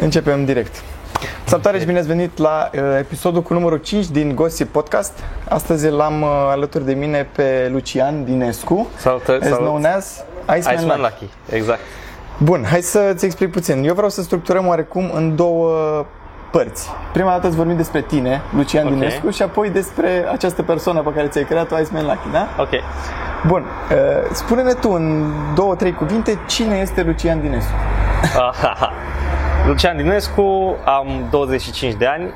Începem direct. Salutare și bine ați venit la uh, episodul cu numărul 5 din Gossip Podcast. Astăzi l-am uh, alături de mine pe Lucian Dinescu, Salutări, as salut. known as Iceman, Iceman Lucky. Lucky, exact. Bun, hai să-ți explic puțin. Eu vreau să structurăm oarecum în două părți. Prima dată îți vorbim despre tine, Lucian Ok. Dinescu, și apoi despre această persoană pe care ți-ai creat-o, Iceman Lucky, da? Ok. Bun, uh, spune-ne tu în două, trei cuvinte cine este Lucian Dinescu. Lucian Dinescu, am 25 de ani.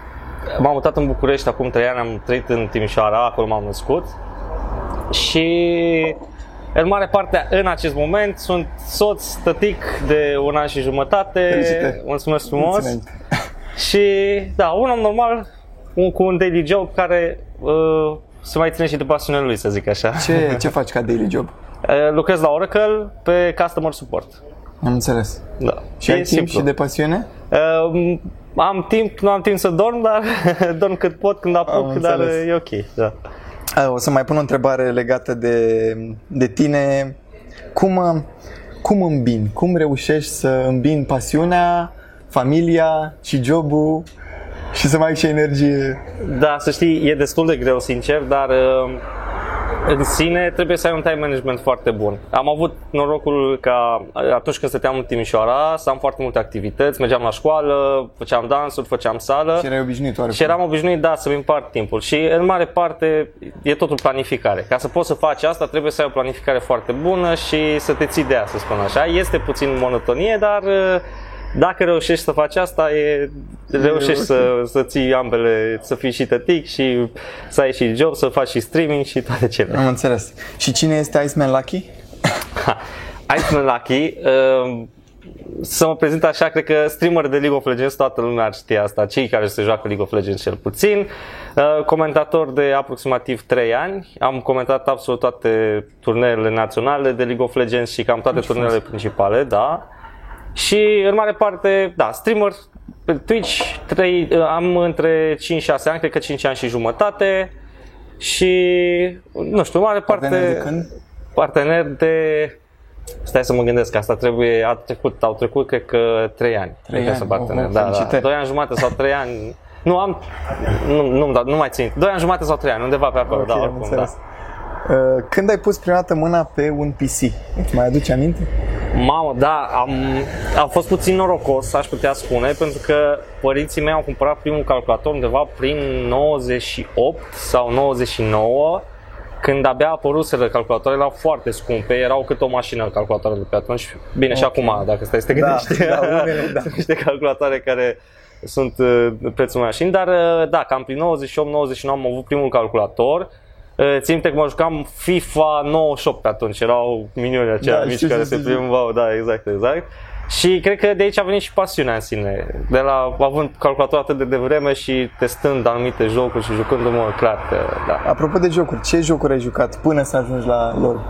M-am mutat în București acum 3 ani, am trăit în Timișoara, acolo m-am născut. Și în mare parte în acest moment sunt soț, tătic de un an și jumătate. Felicitări. Mulțumesc frumos. Mulțumesc. Și da, un om normal un, cu un daily job care uh, se mai ține și de pasiunea lui, să zic așa. Ce, ce faci ca daily job? Uh, lucrez la Oracle pe Customer Support. Am înțeles. Da. Și ai timp și de pasiune? Uh, am timp, nu am timp să dorm, dar dorm cât pot, când apuc, Am dar înțeles. e ok. Da. A, O să mai pun o întrebare legată de, de tine. Cum, cum îmbini? Cum reușești să îmbini pasiunea, familia și jobul și să mai ai și energie? da, să știi, e destul de greu, sincer, dar uh, în sine trebuie să ai un time management foarte bun. Am avut norocul ca atunci când stăteam în Timișoara să am foarte multe activități, mergeam la școală, făceam dansuri, făceam sală. Și erai obișnuit oarecum. Și eram obișnuit, da, să-mi împart timpul. Și în mare parte e totul planificare. Ca să poți să faci asta, trebuie să ai o planificare foarte bună și să te ții de ea, să spun așa. Este puțin monotonie, dar uh, dacă reușești să faci asta, e, reușești să, să ții ambele, să fii și tătic și să ai și job, să faci și streaming și toate cele. Am înțeles. Și cine este Iceman Lucky? Iceman Lucky, uh, să mă prezint așa, cred că streamer de League of Legends, toată lumea ar ști asta, cei care se joacă League of Legends cel puțin. Uh, Comentator de aproximativ 3 ani, am comentat absolut toate turneele naționale de League of Legends și cam toate turneele principale, da. Și în mare parte, da, streamer pe Twitch, 3, am între 5-6 ani, cred că 5 ani și jumătate. Și, nu știu, în mare parte... Partener de când? Partener de... Stai să mă gândesc, asta trebuie, a trecut, au trecut cred că 3 ani. Trei Cred că ani, să partener, oh, da, da, felicitări. 2 ani jumate sau 3 ani. Nu am, nu, nu, da, nu mai țin. 2 ani jumate sau 3 ani, undeva pe acolo, Ok, da, am oricum, da. înțeles. Uh, Când ai pus prima dată mâna pe un PC? Îți mai aduce aminte? Mamă, da, am, am fost puțin norocos, aș putea spune, pentru că părinții mei au cumpărat primul calculator undeva prin 98 sau 99, când abia apăruseră calculatoarele, erau foarte scumpe, erau cât o mașină calculatoarele pe atunci. Bine, și Ok. acum, dacă stai să te Da, gândești. da, unele, da. Sunt niște calculatoare care sunt uh, prețul mașini, dar uh, da, cam prin 98-99 am avut primul calculator. Uh, Țin minte că mă jucam FIFA 98 pe atunci, erau minioni aceia Da, mici știu care ce se să zic. plimbau, da, exact, exact. Și cred că de aici a venit și pasiunea în sine, de la având calculator atât de devreme și testând anumite jocuri și jucându-mă clar, că, da. Apropo de jocuri, ce jocuri ai jucat până să ajungi la LoL?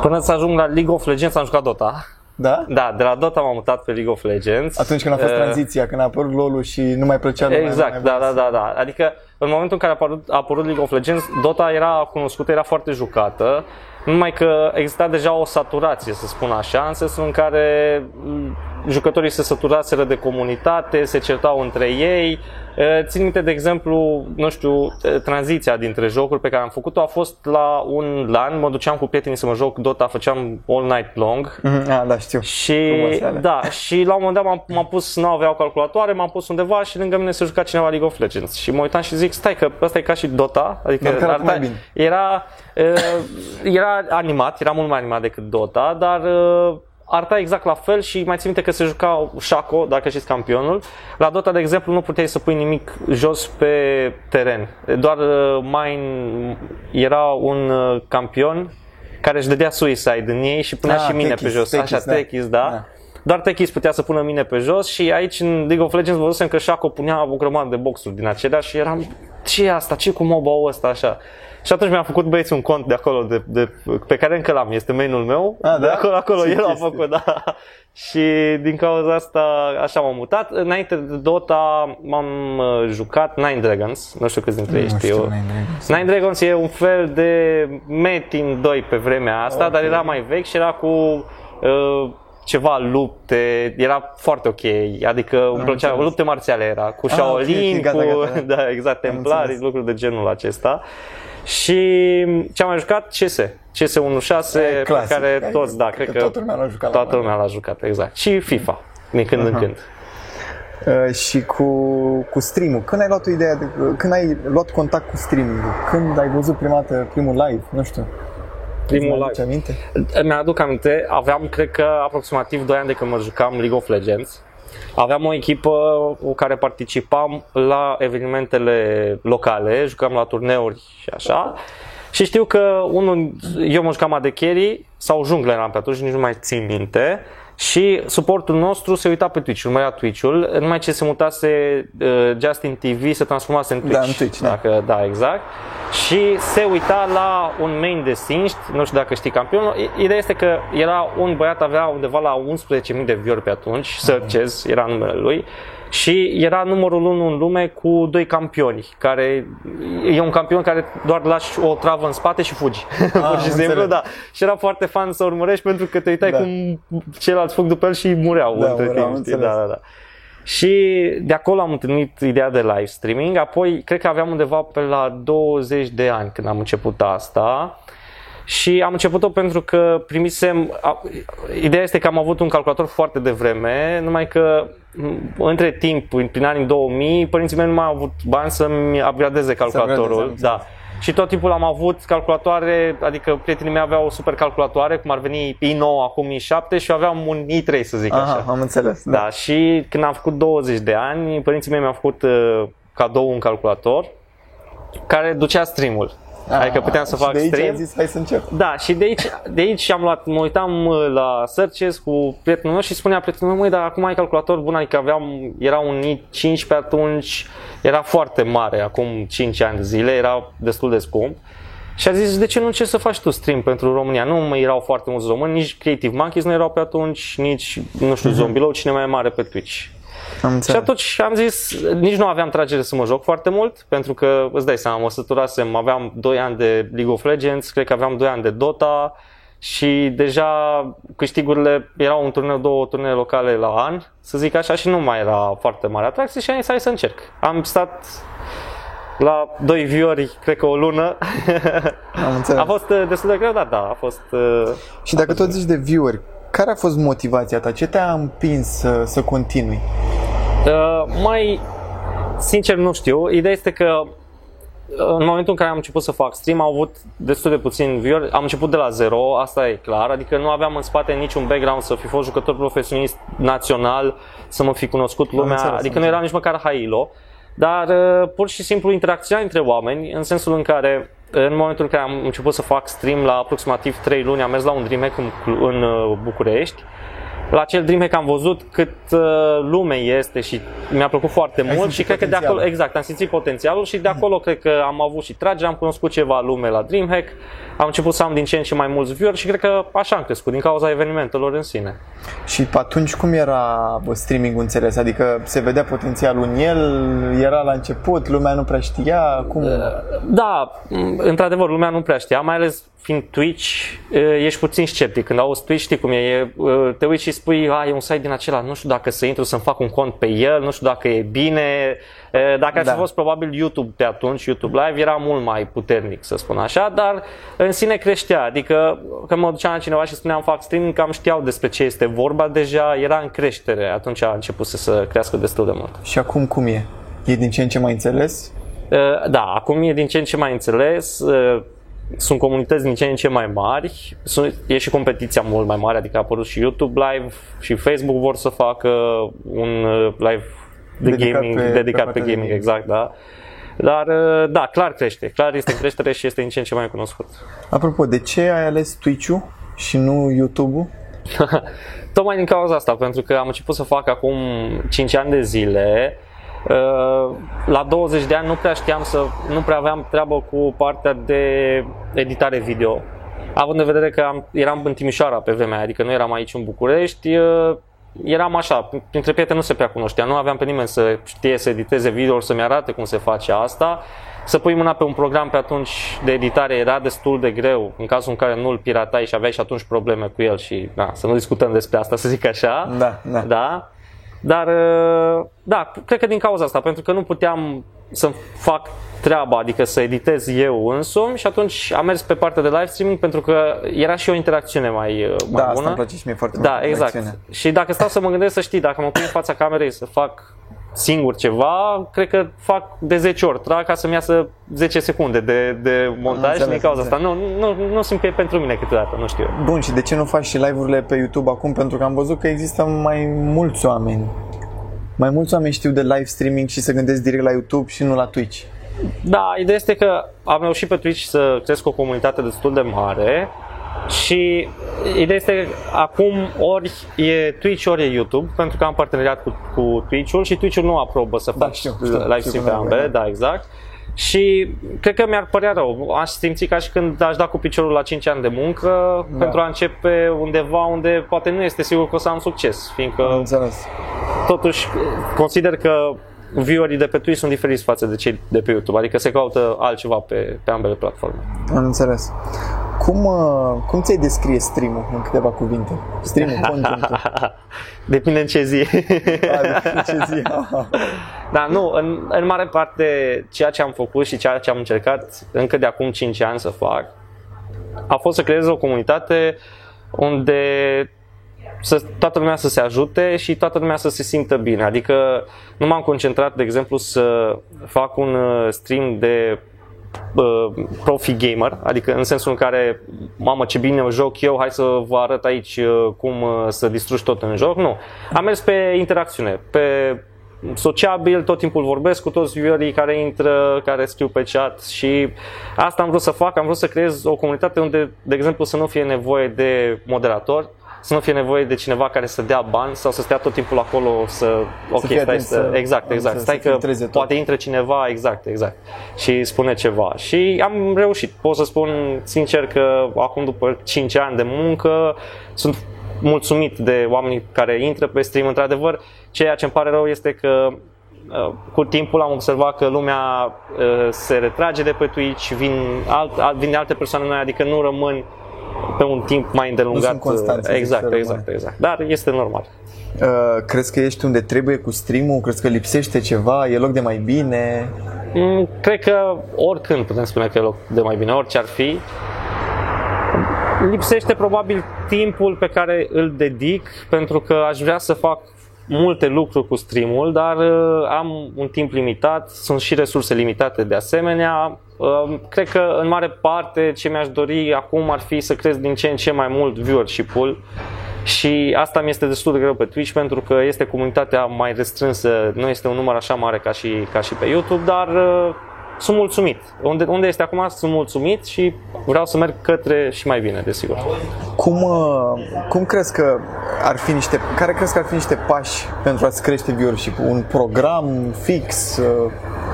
Până să ajung la League of Legends am jucat Dota. Da? Da, de la Dota m-am mutat pe League of Legends. Atunci când a fost Uh, tranziția, când a apărut LoL-ul și nu mai plăcea lumea, Exact, nu mai da, voia da, da, da. Adică în momentul în care a apărut, a apărut League of Legends, Dota era cunoscută, era foarte jucată, numai că exista deja o saturație, să spun așa, în sensul în care m, jucătorii se saturaseră de comunitate, se certau între ei. Eh, Țin minte, de exemplu, nu știu, eh, tranziția dintre jocuri pe care am făcut-o a fost la un LAN, mă duceam cu prietenii să mă joc Dota, făceam all night long. Mhm, A, da, știu. Și Frumoase alea. da, și la un moment dat m-am, m-am pus, nu aveau calculatoare, m-am pus undeva și lângă mine se juca cineva League of Legends. Și mă uitam și zic, stai că ăsta e ca și Dota, adică Dar care arată mai arăta- bine. era, uh, era animat, era mult mai animat decât Dota, dar uh, arăta exact la fel și mai țin minte că se juca Shaco, dacă știți campionul. La Dota, de exemplu, nu puteai să pui nimic jos pe teren. Doar uh, mine era un uh, campion care își dădea suicide în ei și punea Ah, și mine Techis, pe jos. Techis, Așa, da. Techis, da. Da. Doar Techis putea să pună mine pe jos și aici în League of Legends văzusem că Shaco punea o grămadă de boxuri din acelea și eram ce e asta, ce e cu moba ăsta așa. Și atunci mi-am făcut băieți un cont de acolo de, de, pe care încă l-am, este main-ul meu. Ah, de da? acolo, acolo, Ce el a chestie. făcut, da. Și din cauza asta așa m-am mutat. Înainte de Dota m-am uh, jucat Nine Dragons, nu știu câți dintre ei Nu știu. știu Nine Dragons. Nine Dragons e un fel de Metin 2 pe vremea asta, Ok. dar era mai vechi și era cu uh, ceva lupte, era foarte ok, adică îmi plăcea, înțeles. lupte marțiale era, cu Ah, Shaolin, ok, ok, gata, cu, gata, da. da, exact, Am templari, înțeles. lucruri de genul acesta. Și ce am mai jucat? CS. CS 1.6, pe clasic, care adică toți, da, cred cred că că toată lumea l-a jucat la Toată un lumea l-a jucat, exact. Și FIFA, din când în Aha. când. Uh, și cu, cu stream-ul. Când ai luat o idee de, când ai luat contact cu streaming-ul? Când ai văzut prima dată primul live? Nu știu. Primul Îți mai live. aduce aminte? Mi-aduc aminte, aveam, cred că, aproximativ 2 ani de când mă jucam League of Legends. Aveam o echipă cu care participam la evenimentele locale, jucam la turneuri și așa. Și știu că unul, eu mă jucam de carry sau jungler eram pe atunci, nici nu mai țin minte. Și suportul nostru se uita pe Twitch, urmărea Twitch-ul, numai ce se mutase uh, Justin TV, se transformase în Twitch. Da, în Twitch, da. dacă, da, exact. Și se uita la un main de Singed, nu știu dacă știi campionul. I- Ideea este că era un băiat, avea undeva la 11.000 de view pe atunci, Searches era numele lui. Și era numărul 1 în lume cu doi campioni, care e un campion care doar lași o travă în spate și fugi. Pur și am simplu, înțeles. da. Și era foarte fan să urmărești pentru că te uitai Da. cum ceilalți fug după el și mureau Da, între mureau, am timp. știi? înțeles. Da, da, da. Și de acolo am întâlnit ideea de live streaming, apoi cred că aveam undeva pe la 20 de ani când am început asta. Și am început-o pentru că primisem, a, ideea este că am avut un calculator foarte devreme, numai că m, între timp, prin anii 2000, părinții mei nu mai au avut bani să-mi upgradeze calculatorul. am da. Și tot timpul am avut calculatoare, adică prietenii mei aveau super calculatoare, cum ar veni i9, acum i7 și eu aveam un i3 să zic așa. Aha, am înțeles. Da. Da, și când am făcut 20 de ani, părinții mei mi-au făcut uh, cadou un calculator care ducea streamul. Adică puteam să și fac de aici stream. ai zis, hai să încep. Da, și de aici, de aici am luat, mă uitam uh, la searches cu prietenul meu și spunea prietenul meu, măi, dar acum ai calculator bun, adică aveam, era un i15 pe atunci, era foarte mare, acum 5 ani de zile, era destul de scump. Și a zis, de ce nu încerci să faci tu stream pentru România? Nu mai erau foarte mulți români, nici Creative Monkeys nu erau pe atunci, nici, nu știu, Zombilou, cine mai e mare pe Twitch. Am Și înțeles. atunci am zis, nici nu aveam tragere să mă joc foarte mult, pentru că, îți dai seama, mă săturasem, aveam 2 ani de League of Legends, cred că aveam 2 ani de Dota și deja câștigurile erau un turneu, două turnee locale la an, să zic așa, și nu mai era foarte mare atracție și am zis, hai să încerc. Am stat la doi viori, cred că o lună. Am înțeles. a fost uh, destul de greu, dar da, a fost... uh, Și dacă tot zici de viewer, care a fost motivația ta? Ce te-a împins să, să continui? Uh, mai sincer nu știu. Ideea este că uh, în momentul în care am început să fac stream, am avut destul de puțin viewer. Am început de la zero, asta e clar. Adică nu aveam în spate niciun background să fi fost jucător profesionist național, să mă fi cunoscut lumea. înțeles, am adică nu era nici măcar Hailo. Dar uh, pur și simplu interacționa între oameni, în sensul în care în momentul în care am început să fac stream la aproximativ 3 luni, am mers la un DreamHack în, Clu- în uh, București la acel DreamHack am văzut cât uh, lume este și mi-a plăcut foarte mult simțit și cred că de acolo, potențialul. exact, am simțit potențialul și de acolo cred că am avut și tragere, am cunoscut ceva lume la DreamHack, am început să am din ce în ce mai mulți viewer și cred că așa am crescut, din cauza evenimentelor în sine. Și pe atunci cum era bă, streaming-ul înțeles? Adică se vedea potențialul în el, era la început, lumea nu prea știa, cum... Da, m, într-adevăr, lumea nu prea știa, mai ales fiind Twitch, e, ești puțin sceptic. Când auzi Twitch, știi cum e, e e, te uiți și spui, a, e un site din acela, nu știu dacă să intru să-mi fac un cont pe el, nu știu dacă e bine. E, Dacă ar fi Da. fost probabil YouTube pe atunci, YouTube Live, era mult mai puternic, să spun așa, dar în sine creștea. Adică când mă duceam la cineva și spuneam fac streaming, cam știau despre ce este vorba, deja era în creștere. Atunci a început să, să crească destul de mult. Și acum cum e? E din ce în ce mai înțeles? Uh, Da, acum e din ce în ce mai înțeles, uh, sunt comunități din ce în ce mai mari, sunt, e și competiția mult mai mare, adică a apărut și YouTube Live și Facebook vor să facă un uh, live de Dedicat gaming, pe- pe dedicat pe, partea de gaming, gaming. exact, da. Dar, uh, da, clar crește, clar este în creștere și este din ce în ce mai cunoscut. Apropo, de ce ai ales Twitch-ul și nu YouTube-ul? Tocmai din cauza asta, pentru că am început să fac acum 5 ani de zile. Uh, La 20 de ani nu prea știam să, nu prea aveam treabă cu partea de editare video. Având în vedere că am, eram în Timișoara pe vremea aia, adică nu eram aici în București, uh, eram așa, printre prieteni nu se prea cunoștea, nu aveam pe nimeni să știe să editeze video să-mi arate cum se face asta. să pui mâna pe un program pe atunci de editare era destul de greu, în cazul în care nu îl piratai și aveai și atunci probleme cu el și da, să nu discutăm despre asta, să zic așa. Da, da. da? Dar, uh, da, cred că din cauza asta, pentru că nu puteam să fac treaba, adică să editez eu însumi și atunci am mers pe partea de live streaming pentru că era și o interacțiune mai, uh, mai da, bună. asta îmi place și mie foarte da, mult. exact. interacțiunea. Și dacă stau să mă gândesc să știi, dacă mă pun în fața camerei să fac singur ceva, cred că fac de 10 ori, trag ca să-mi iasă 10 secunde de, de montaj și înțeles, din cauza asta. Nu, nu, nu simt că e pentru mine câteodată, nu știu. Bun, și de ce nu faci și live-urile pe YouTube acum? Pentru că am văzut că există mai mulți oameni. Mai mulți oameni știu de live streaming și se gândesc direct la YouTube și nu la Twitch. Da, ideea este că am reușit pe Twitch să cresc o comunitate destul de mare și ideea este acum ori e Twitch, ori e YouTube, pentru că am parteneriat cu, cu Twitch-ul și Twitch-ul nu aprobă să fac știu, știu, live știu stream pe cum ambele, e. da, exact. Și cred că mi-ar părea rău. Aș simți ca și când aș da cu piciorul la 5 ani de muncă Da. pentru a începe undeva unde poate nu este sigur că o să am succes, fiindcă Am înțeles. totuși consider că viewerii de pe Twitch sunt diferiți față de cei de pe YouTube, adică se caută altceva pe, pe ambele platforme. Am înțeles. Cum, uh, cum ți-ai descrie stream-ul în câteva cuvinte? Stream-ul, contentul. Depinde în ce zi. Adică ce zi? da, nu, în, în mare parte ceea ce am făcut și ceea ce am încercat încă de acum 5 ani să fac a fost să creez o comunitate unde să, toată lumea să se ajute și toată lumea să se simtă bine. Adică nu m-am concentrat, de exemplu, să fac un uh, stream de uh, profi gamer, adică în sensul în care, mamă ce bine o joc eu, hai să vă arăt aici uh, cum uh, să distrugi tot în joc. Nu. Am mers pe interacțiune, pe sociabil, tot timpul vorbesc cu toți viewerii care intră, care scriu pe chat și asta am vrut să fac, am vrut să creez o comunitate unde, de exemplu, să nu fie nevoie de moderator, să nu fie nevoie de cineva care să dea bani sau să stea tot timpul acolo să... Ok, fie stai atent să... să- Exact, am exact. înțeles, Stai să că filtreze tot. poate intră cineva, exact, exact, și spune ceva. Și am reușit. Pot să spun sincer că acum după 5 ani de muncă sunt mulțumit de oamenii care intră pe stream. Într-adevăr, ceea ce îmi pare rău este că uh, cu timpul am observat că lumea uh, se retrage de pe Twitch, vin, alt, alt, vin alte persoane noi, adică nu rămân pe un timp mai îndelungat. sunt constanți, zici, exact, să exact, exact. Dar este normal. Uh, crezi că ești unde trebuie cu stream-ul? Crezi că lipsește ceva? E loc de mai bine? Mm, Cred că oricând putem spune că e loc de mai bine, orice ar fi. Lipsește probabil timpul pe care îl dedic pentru că aș vrea să fac multe lucruri cu streamul, dar uh, am un timp limitat, sunt și resurse limitate de asemenea. Uh, cred că în mare parte ce mi-aș dori acum ar fi să cresc din ce în ce mai mult viewership-ul și asta mi este destul de greu pe Twitch pentru că este comunitatea mai restrânsă, nu este un număr așa mare ca și, ca și pe YouTube, dar uh, sunt mulțumit. Unde, unde este acum sunt mulțumit și vreau să merg către și mai bine, desigur. Cum, uh, cum crezi că ar fi niște, care crezi că ar fi niște pași pentru a-ți crește viewership Un program fix? uh,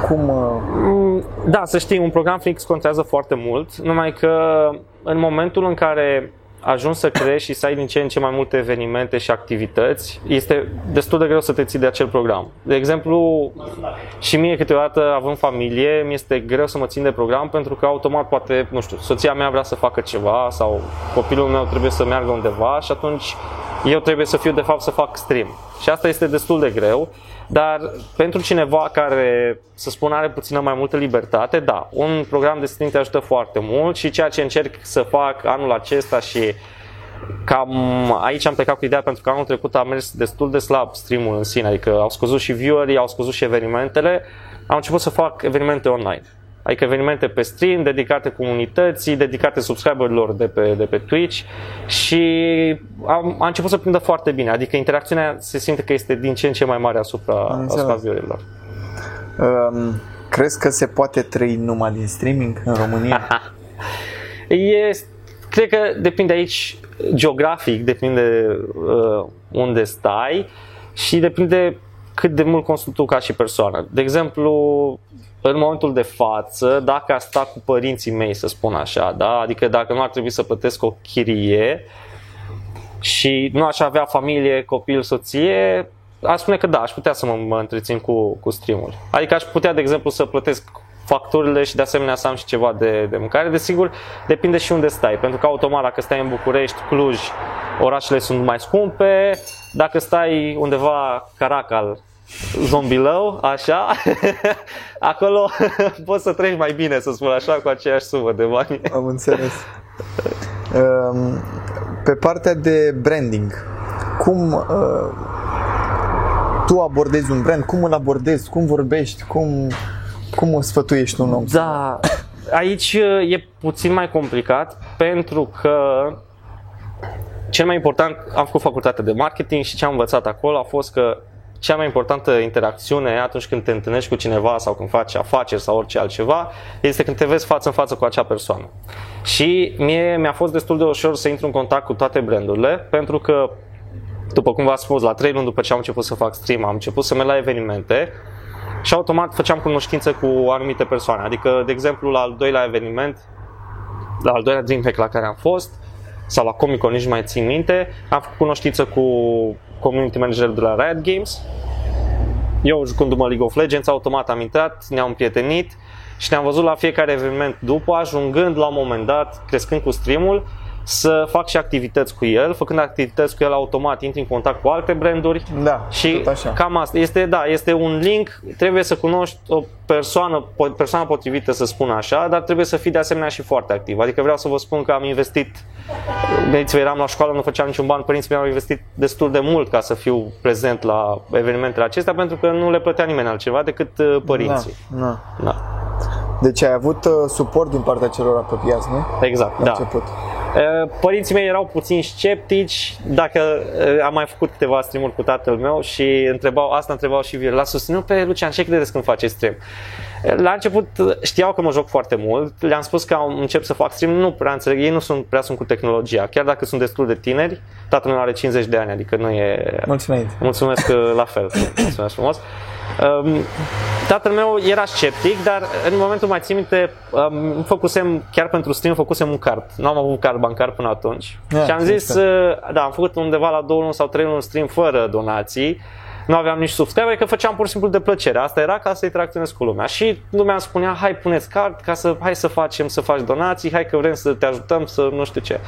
Cum, uh, Mm, Da, să știi, un program fix contează foarte mult, numai că în momentul în care ajungi să crești și să ai din ce în ce mai multe evenimente și activități, este destul de greu să te ții de acel program. De exemplu, și mie câteodată, având familie, mi este greu să mă țin de program pentru că automat poate, nu știu, soția mea vrea să facă ceva sau copilul meu trebuie să meargă undeva și atunci eu trebuie să fiu de fapt să fac stream. Și asta este destul de greu. Dar pentru cineva care, să spun, are puțină mai multă libertate, da, un program de stream te ajută foarte mult și ceea ce încerc să fac anul acesta și cam aici am plecat cu ideea pentru că anul trecut a mers destul de slab streamul în sine, adică au scăzut și viewerii, au scăzut și evenimentele, am început să fac evenimente online. Adică evenimente pe stream, dedicate comunității, dedicate subscriberilor de pe, de pe Twitch și am, a început să prindă foarte bine. Adică interacțiunea se simte că este din ce în ce mai mare asupra, înțeles. asupra viewerilor. um, crezi că se poate trăi numai din streaming în România? Este, cred că depinde aici geografic, depinde uh, unde stai și depinde cât de mult consumi tu ca și persoană. De exemplu, în momentul de față, dacă aș sta cu părinții mei, să spun așa, da? adică dacă nu ar trebui să plătesc o chirie și nu aș avea familie, copil, soție, aș spune că da, aș putea să mă, mă întrețin cu, cu streamul. Adică aș putea, de exemplu, să plătesc facturile și de asemenea să am și ceva de, de mâncare. Desigur, depinde și unde stai, pentru că automat dacă stai în București, Cluj, orașele sunt mai scumpe, dacă stai undeva Caracal, zombilău, așa, acolo poți să treci mai bine, să spun așa, cu aceeași sumă de bani. Am înțeles. Um, Pe partea de branding, cum uh, tu abordezi un brand, cum îl abordezi, cum vorbești, cum, cum o sfătuiești un om? Da, aici uh, e puțin mai complicat pentru că cel mai important, am făcut facultatea de marketing și ce am învățat acolo a fost că cea mai importantă interacțiune atunci când te întâlnești cu cineva sau când faci afaceri sau orice altceva este când te vezi față în față cu acea persoană. Și mie mi-a fost destul de ușor să intru în contact cu toate brandurile pentru că după cum v-am spus, la 3 luni după ce am început să fac stream, am început să merg la evenimente și automat făceam cunoștință cu anumite persoane. Adică, de exemplu, la al doilea eveniment, la al doilea Dreamhack la care am fost, sau la Comic Con, nici nu mai țin minte, am făcut cunoștință cu community managerul de la Riot Games. Eu, jucându-mă League of Legends, automat am intrat, ne-am împrietenit și ne-am văzut la fiecare eveniment după, ajungând la un moment dat, crescând cu streamul, să fac și activități cu el, făcând activități cu el automat, intri în contact cu alte branduri Da, și tot așa. cam asta. Este, da, este un link, trebuie să cunoști o persoană, po- persoană potrivită să spun așa, dar trebuie să fii de asemenea și foarte activ. Adică vreau să vă spun că am investit, gândiți eram la școală, nu făceam niciun ban, părinții mei au investit destul de mult ca să fiu prezent la evenimentele acestea, pentru că nu le plătea nimeni altceva decât uh, părinții. Da, da. Da. Deci ai avut uh, suport din partea celor apropiați, nu? Exact, La da. început. Uh, Părinții mei erau puțin sceptici dacă uh, am mai făcut câteva streamuri cu tatăl meu și întrebau, asta întrebau și Vir, l-a susținut pe Lucian, ce credeți când face stream? Uh, La început uh, știau că mă joc foarte mult, le-am spus că am încep să fac stream, nu prea înțeleg, ei nu sunt prea sunt cu tehnologia, chiar dacă sunt destul de tineri, tatăl meu are 50 de ani, adică nu e... Mulțumesc. Mulțumesc uh, la fel, mulțumesc frumos. Um, tatăl meu era sceptic, dar în momentul mai țin minte, um, făcusem, chiar pentru stream, făcusem un card. Nu am avut card bancar până atunci. Da, și am zis, este. uh, da, am făcut undeva la 2 luni sau 3 luni stream fără donații. Nu aveam nici subscriber, că făceam pur și simplu de plăcere. Asta era ca să interacționez cu lumea. Și lumea îmi spunea, hai puneți card, ca să, hai să facem, să faci donații, hai că vrem să te ajutăm, să nu știu ce.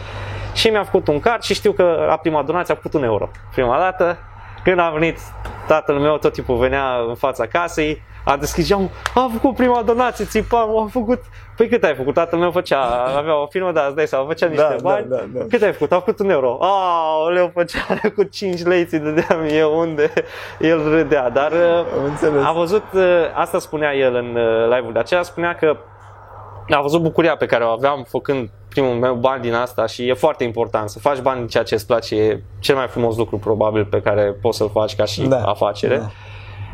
Și mi-a făcut un card și știu că la prima donație a făcut un euro. Prima dată, când a venit tatăl meu, tot timpul venea în fața casei, a deschis geamul, a făcut prima donație, țipam, a făcut... Păi cât ai făcut? Tatăl meu făcea, avea o firmă, da, îți dai seama, făcea niște Da, da, bani. da, da. Cât ai făcut? A făcut un euro. Aoleu, făcea cu 5 lei, ți dădeam eu unde el râdea. Dar Am înțeles. a văzut, uh, asta spunea el în uh, live-ul de aceea, spunea că a văzut bucuria pe care o aveam făcând primul meu bani din asta și e foarte important să faci bani din ceea ce îți place, e cel mai frumos lucru probabil pe care poți să-l faci ca și Da, afacere. da.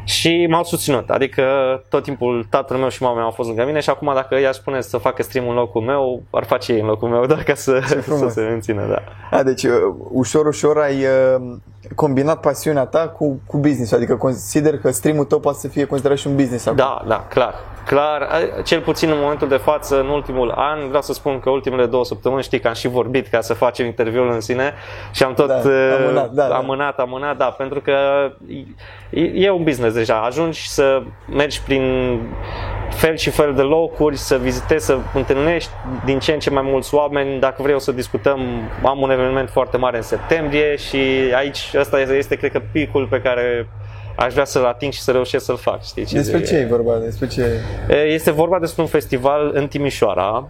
Și m-au susținut, adică tot timpul tatăl meu și mama mea au fost lângă mine și acum dacă i-aș spune să facă stream în locul meu, ar face ei în locul meu, doar ca să, să frumos. se mențină, da. A, deci uh, ușor, ușor ai uh, combinat pasiunea ta cu, cu business, adică consider că streamul tău poate să fie considerat și un business acum. Da, da, clar. Clar, a- cel puțin în momentul de față, în ultimul an, vreau să spun că ultimele două săptămâni, știi că am și vorbit ca să facem interviul în sine și am tot Da, uh, amânat, da, da. amânat, amânat, da, pentru că e, e un business deja. Ajungi să mergi prin fel și fel de locuri, să vizitezi, să întâlnești din ce în ce mai mulți oameni. Dacă vrei o să discutăm, am un eveniment foarte mare în septembrie și aici ăsta este, este cred că picul pe care aș vrea să-l ating și să reușesc să-l fac. Știi? Despre ce e vorba? Despre ce Este vorba despre un festival în Timișoara.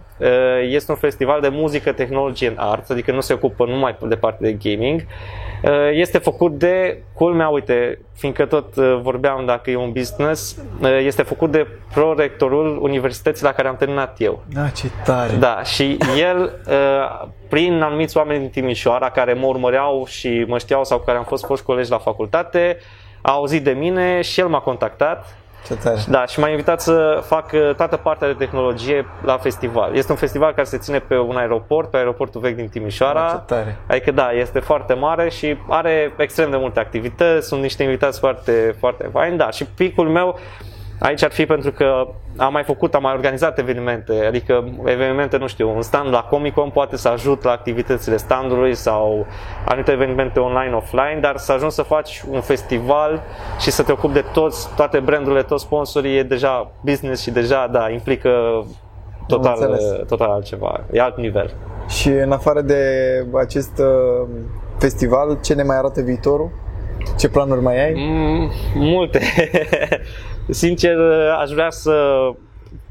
Este un festival de muzică, tehnologie and arts, adică nu se ocupă numai de partea de gaming. Este făcut de, culmea, uite, fiindcă tot vorbeam dacă e un business, este făcut de prorectorul universității la care am terminat eu. Da, ce tare. Da, și el, prin anumiți oameni din Timișoara care mă urmăreau și mă știau sau cu care am fost foști colegi la facultate, a auzit de mine și el m-a contactat Ce tare. da, și m-a invitat să fac uh, toată partea de tehnologie la festival. Este un festival care se ține pe un aeroport, pe aeroportul vechi din Timișoara. Da, ce tare. Adică da, este foarte mare și are extrem de multe activități, sunt niște invitați foarte, foarte faini, da, și picul meu Aici ar fi pentru că am mai făcut, am mai organizat evenimente, adică evenimente, nu știu, un stand la Comic Con poate să ajut la activitățile standului sau anumite evenimente online, offline, dar să ajungi să faci un festival și să te ocupi de toți, toate brandurile, toți sponsorii, e deja business și deja, da, implică total, total altceva, e alt nivel. Și în afară de acest uh, festival, ce ne mai arată viitorul? Ce planuri mai ai? Mm, multe. Sincer, aș vrea să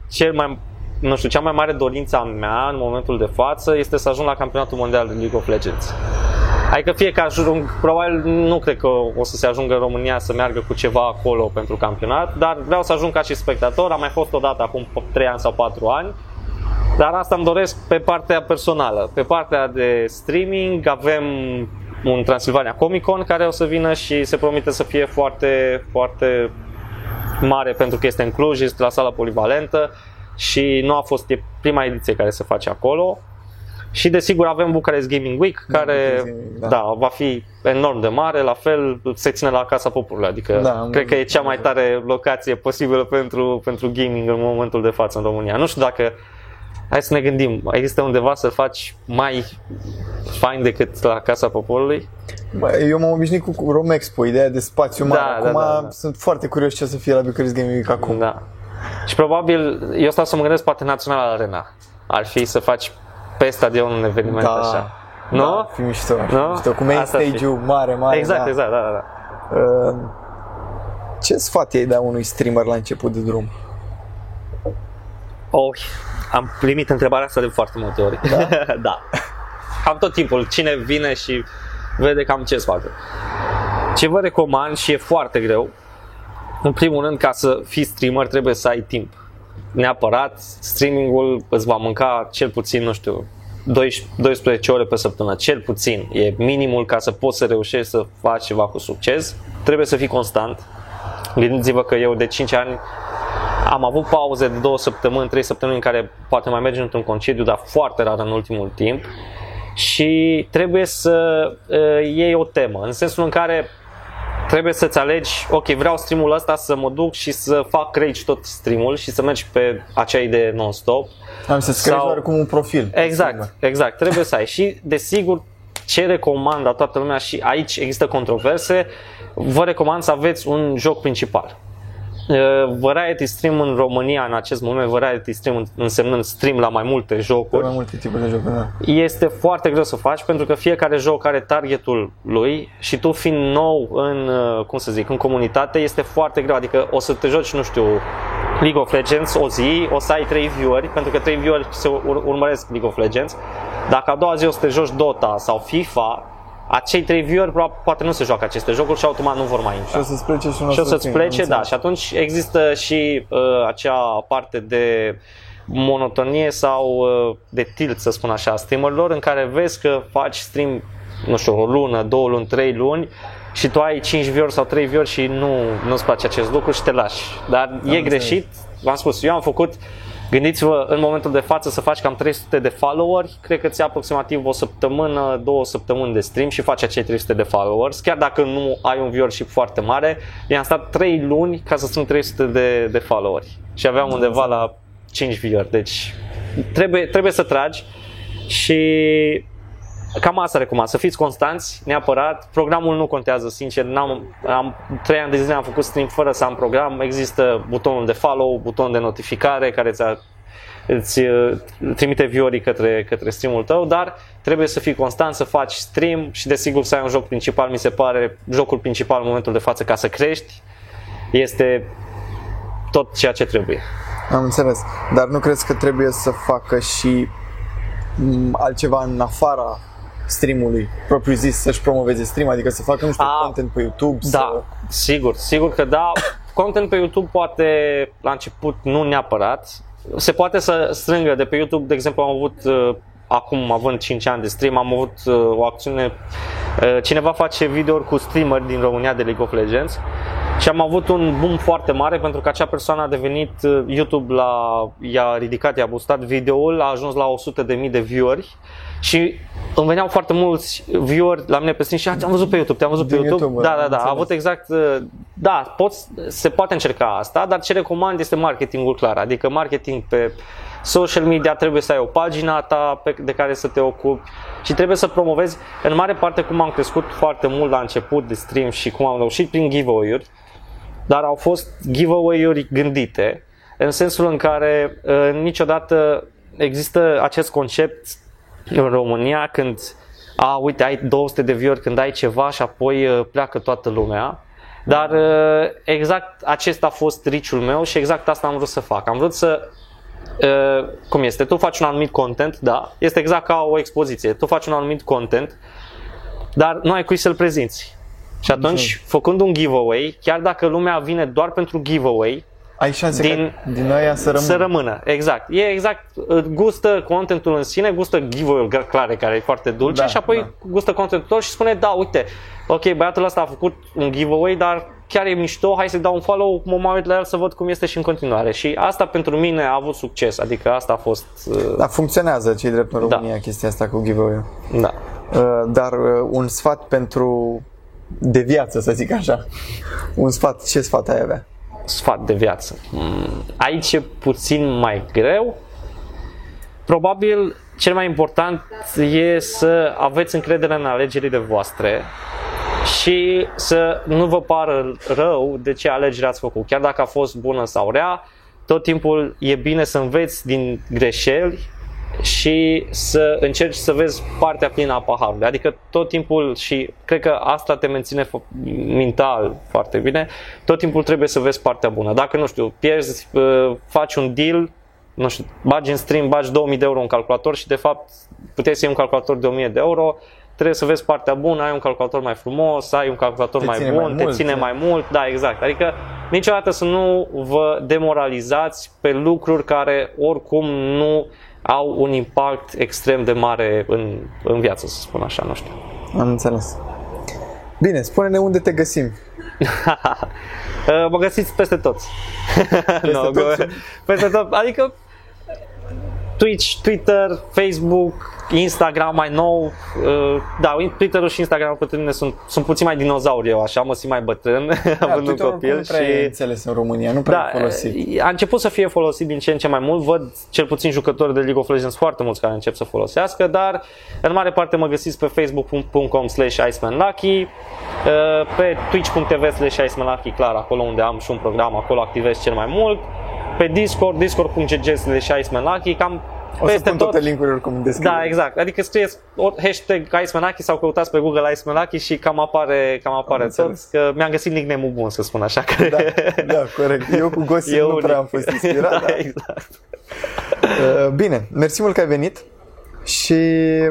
cel mai nu știu, cea mai mare dorință a mea în momentul de față este să ajung la campionatul mondial de League of Legends. Adică fie că ajung, probabil nu cred că o să se ajungă în România să meargă cu ceva acolo pentru campionat, dar vreau să ajung ca și spectator, am mai fost odată acum 3 ani sau 4 ani, dar asta îmi doresc pe partea personală. Pe partea de streaming avem un Transilvania Comic Con care o să vină și se promite să fie foarte, foarte mare pentru că este în Cluj, este la sala polivalentă și nu a fost e prima ediție care se face acolo. Și desigur avem Bucharest Gaming Week, care da. da, va fi enorm de mare, la fel se ține la Casa Poporului, adică da, cred că e cea mai tare locație posibilă pentru, pentru gaming în momentul de față în România. Nu știu dacă hai să ne gândim, există undeva să faci mai fain decât la Casa Poporului? Bă, eu m-am obișnuit cu Romexpo, ideea de spațiu mare. Da, acum da, da, da. sunt foarte curios ce să fie la Bucharest Gaming Week acum. Da. Și probabil, eu stau să mă gândesc poate Național Arena. Ar fi să faci pe stadion un eveniment da. așa. Nu? Da, fi mișto, nu? mișto. Cu main stage-ul mare, mare. Exact, da. exact, da, da, da. Uh, ce sfat ai da unui streamer la început de drum? Oh, am primit întrebarea asta de foarte multe ori. Da? da. Cam tot timpul. Cine vine și vede cam ce fac. Ce vă recomand și e foarte greu, în primul rând, ca să fii streamer, trebuie să ai timp. Neapărat, streamingul îți va mânca cel puțin, nu știu, 12 ore pe săptămână, cel puțin. E minimul ca să poți să reușești să faci ceva cu succes. Trebuie să fii constant. Gândiți-vă că eu de 5 ani am avut pauze de două săptămâni, trei săptămâni în care poate mai mergi într-un concediu, dar foarte rar în ultimul timp. Și trebuie să uh, iei o temă, în sensul în care trebuie să-ți alegi, ok, vreau streamul ăsta să mă duc și să fac rage tot streamul și să mergi pe acea idee non-stop. Am să-ți Sau... creezi cum un profil. Exact, exact, trebuie să ai. Și desigur, ce recomand la toată lumea și aici există controverse, vă recomand să aveți un joc principal. Uh, variety stream în România în acest moment, variety stream însemnând stream la mai multe jocuri. Mai multe tipuri de jocuri, da. Este foarte greu să faci pentru că fiecare joc are targetul lui și tu fiind nou în, uh, cum să zic, în comunitate este foarte greu. Adică o să te joci, nu știu, League of Legends o zi, o să ai 3 vieweri, pentru că 3 vieweri se urmăresc League of Legends. Dacă a doua zi o să te joci Dota sau FIFA, acei trei viewer poate nu se joacă aceste jocuri și automat nu vor mai intra. Și o să-ți plece și, și o să-ți plece, da. Și atunci există și uh, acea parte de monotonie sau uh, de tilt, să spun așa, a streamerilor în care vezi că faci stream, nu știu, o lună, două luni, trei luni și tu ai 5 viewer sau 3 viewer și nu, nu-ți place acest lucru și te lași. Dar Am e greșit, v-am spus, eu am făcut Gândiți-vă în momentul de față să faci cam 300 de followeri, cred că ți aproximativ o săptămână, două săptămâni de stream și faci acei 300 de followers, chiar dacă nu ai un viewership foarte mare. I-am stat 3 luni ca să strâng 300 de, de followeri. Și aveam undeva la 5 viewer, deci trebuie, trebuie să tragi. Și Cam asta recomand, să fiți constanți, neapărat. Programul nu contează, sincer. N-am, am, trei ani de zile am făcut stream fără să am program. Există butonul de follow, butonul de notificare care ți îți uh, trimite viorii către, către streamul tău, dar trebuie să fii constant, să faci stream și desigur să ai un joc principal, mi se pare jocul principal în momentul de față ca să crești este tot ceea ce trebuie. Am înțeles, dar nu crezi că trebuie să facă și mm, altceva în afara streamului propriu zis să-și promoveze stream, adică să facă, nu știu, A, content pe YouTube? Da, să... sigur, sigur că da. Content pe YouTube poate la început nu neapărat. Se poate să strângă de pe YouTube, de exemplu am avut uh, acum având 5 ani de stream, am avut uh, o acțiune uh, cineva face video cu streamer din România de League of Legends și am avut un boom foarte mare pentru că acea persoană a devenit YouTube la i-a ridicat, i-a boostat videoul, a ajuns la 100.000 de vieweri Și îmi veneau foarte mulți viewer la mine pe stream și "Ah, te-am văzut pe YouTube, te-am văzut pe Din YouTube. YouTube, da, da, am da, a înțeles. avut exact, uh, da, poți, se poate încerca asta, dar ce recomand este marketingul clar, adică marketing pe social media, trebuie să ai o pagină a ta pe, de care să te ocupi și trebuie să promovezi, în mare parte cum am crescut foarte mult la început de stream și cum am reușit prin giveaway-uri, dar au fost giveaway-uri gândite, în sensul în care uh, niciodată există acest concept în România când a, uite, ai 200 de view când ai ceva și apoi uh, pleacă toată lumea. Dar uh, exact acesta a fost riciul meu și exact asta am vrut să fac. Am vrut să Uh, cum este, tu faci un anumit content, da, este exact ca o expoziție, tu faci un anumit content, dar nu ai cui să-l prezinți. Și atunci, făcând un giveaway, chiar dacă lumea vine doar pentru giveaway, Ai șanse Din- din, ca din aia să rămână. să rămână. Exact. E exact, uh, gustă contentul în sine, gustă giveaway-ul clare, care e foarte dulce Da, și apoi da. gustă contentul tău și spune, da, uite, ok, băiatul ăsta a făcut un giveaway, dar chiar e mișto, hai să-i dau un follow, mă mai uit la el să văd cum este și în continuare. Și asta pentru mine a avut succes, adică asta a fost, uh, Da, funcționează cei drept în Da. România chestia asta cu giveaway da. uh, Dar uh, un sfat pentru de viață, să zic așa. Un sfat, ce sfat ai avea? Sfat de viață. Mm, Aici e puțin mai greu. Probabil cel mai important e să aveți încredere în alegerile voastre și să nu vă pară rău de ce alegere ați făcut. Chiar dacă a fost bună sau rea, tot timpul e bine să înveți din greșeli și să încerci să vezi partea plină a paharului. Adică tot timpul și cred că asta te menține fo- mental foarte bine, tot timpul trebuie să vezi partea bună. Dacă, nu știu, pierzi, uh, faci un deal, nu știu, bagi în stream, bagi 2000 de euro în calculator și de fapt puteai să iei un calculator de 1000 de euro, trebuie să vezi partea bună, ai un calculator mai frumos, ai un calculator Te mai ține bun, mai te mult, ține da. mai mult, da, exact. Adică niciodată să nu vă demoralizați pe lucruri care oricum nu au un impact extrem de mare în, în viață, să spun așa, nu știu. Am înțeles. Bine, spune-ne unde te găsim. Uh, mă găsiți peste tot. Peste No, tot? go- peste tot. Adică Twitch, Twitter, Facebook, Instagram mai nou. Uh, da, Twitter-ul și Instagram pentru mine sunt, sunt puțin mai dinozauri eu, așa, mă simt mai bătrân, Da, având un Twitter-ul copil. nu prea e și... înțeles în România, nu prea Da, e folosit. a început să fie folosit din ce în ce mai mult. Văd cel puțin jucători de League of Legends foarte mulți care încep să folosească, dar în mare parte mă găsiți pe facebook.com slash icemanlucky, uh, pe twitch.tv slash icemanlucky, clar, acolo unde am și un program, acolo activez cel mai mult, pe Discord, discord.gg slash icemanlucky, cam O să peste pun tot. toate link-urile oricum în descriere. Da, exact. Adică scrieți o- hashtag Icemanaki sau căutați pe Google Icemanaki și cam apare, cam apare tot. înțeles. Că mi-am găsit nickname-ul bun, să spun așa. Că Da, da, corect. Eu cu Gossip E nu unic. prea am fost inspirat. da, da. exact. Uh, Bine, mersi mult că ai venit și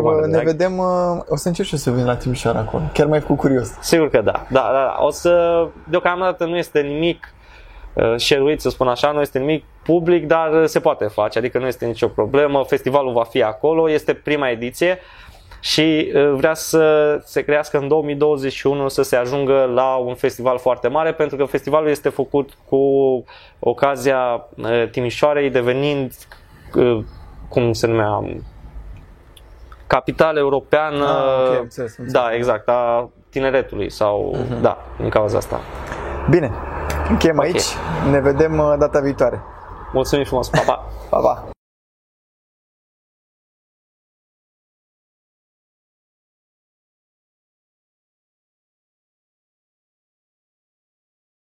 mare uh, ne drag. vedem, uh, o să încerc și eu să vin la Timișoara acolo. Chiar m-ai făcut curios. Sigur că da. Da, da, da. O să, deocamdată nu este nimic uh, șeruit, să spun așa, nu este nimic public, dar uh, se poate face, adică nu este nicio problemă. Festivalul va fi acolo, este prima ediție și uh, vrea să se crească în 2021 să se ajungă la un festival foarte mare pentru că festivalul este făcut cu ocazia uh, Timișoarei devenind uh, cum se numea capitală europeană Ah, ok, am înțeles, am înțeles. da, exact, a tineretului sau da, din cauza asta. Bine, încheiem aici. Ne vedem uh, data viitoare. Mulțumim frumos, pa, pa! Pa, pa!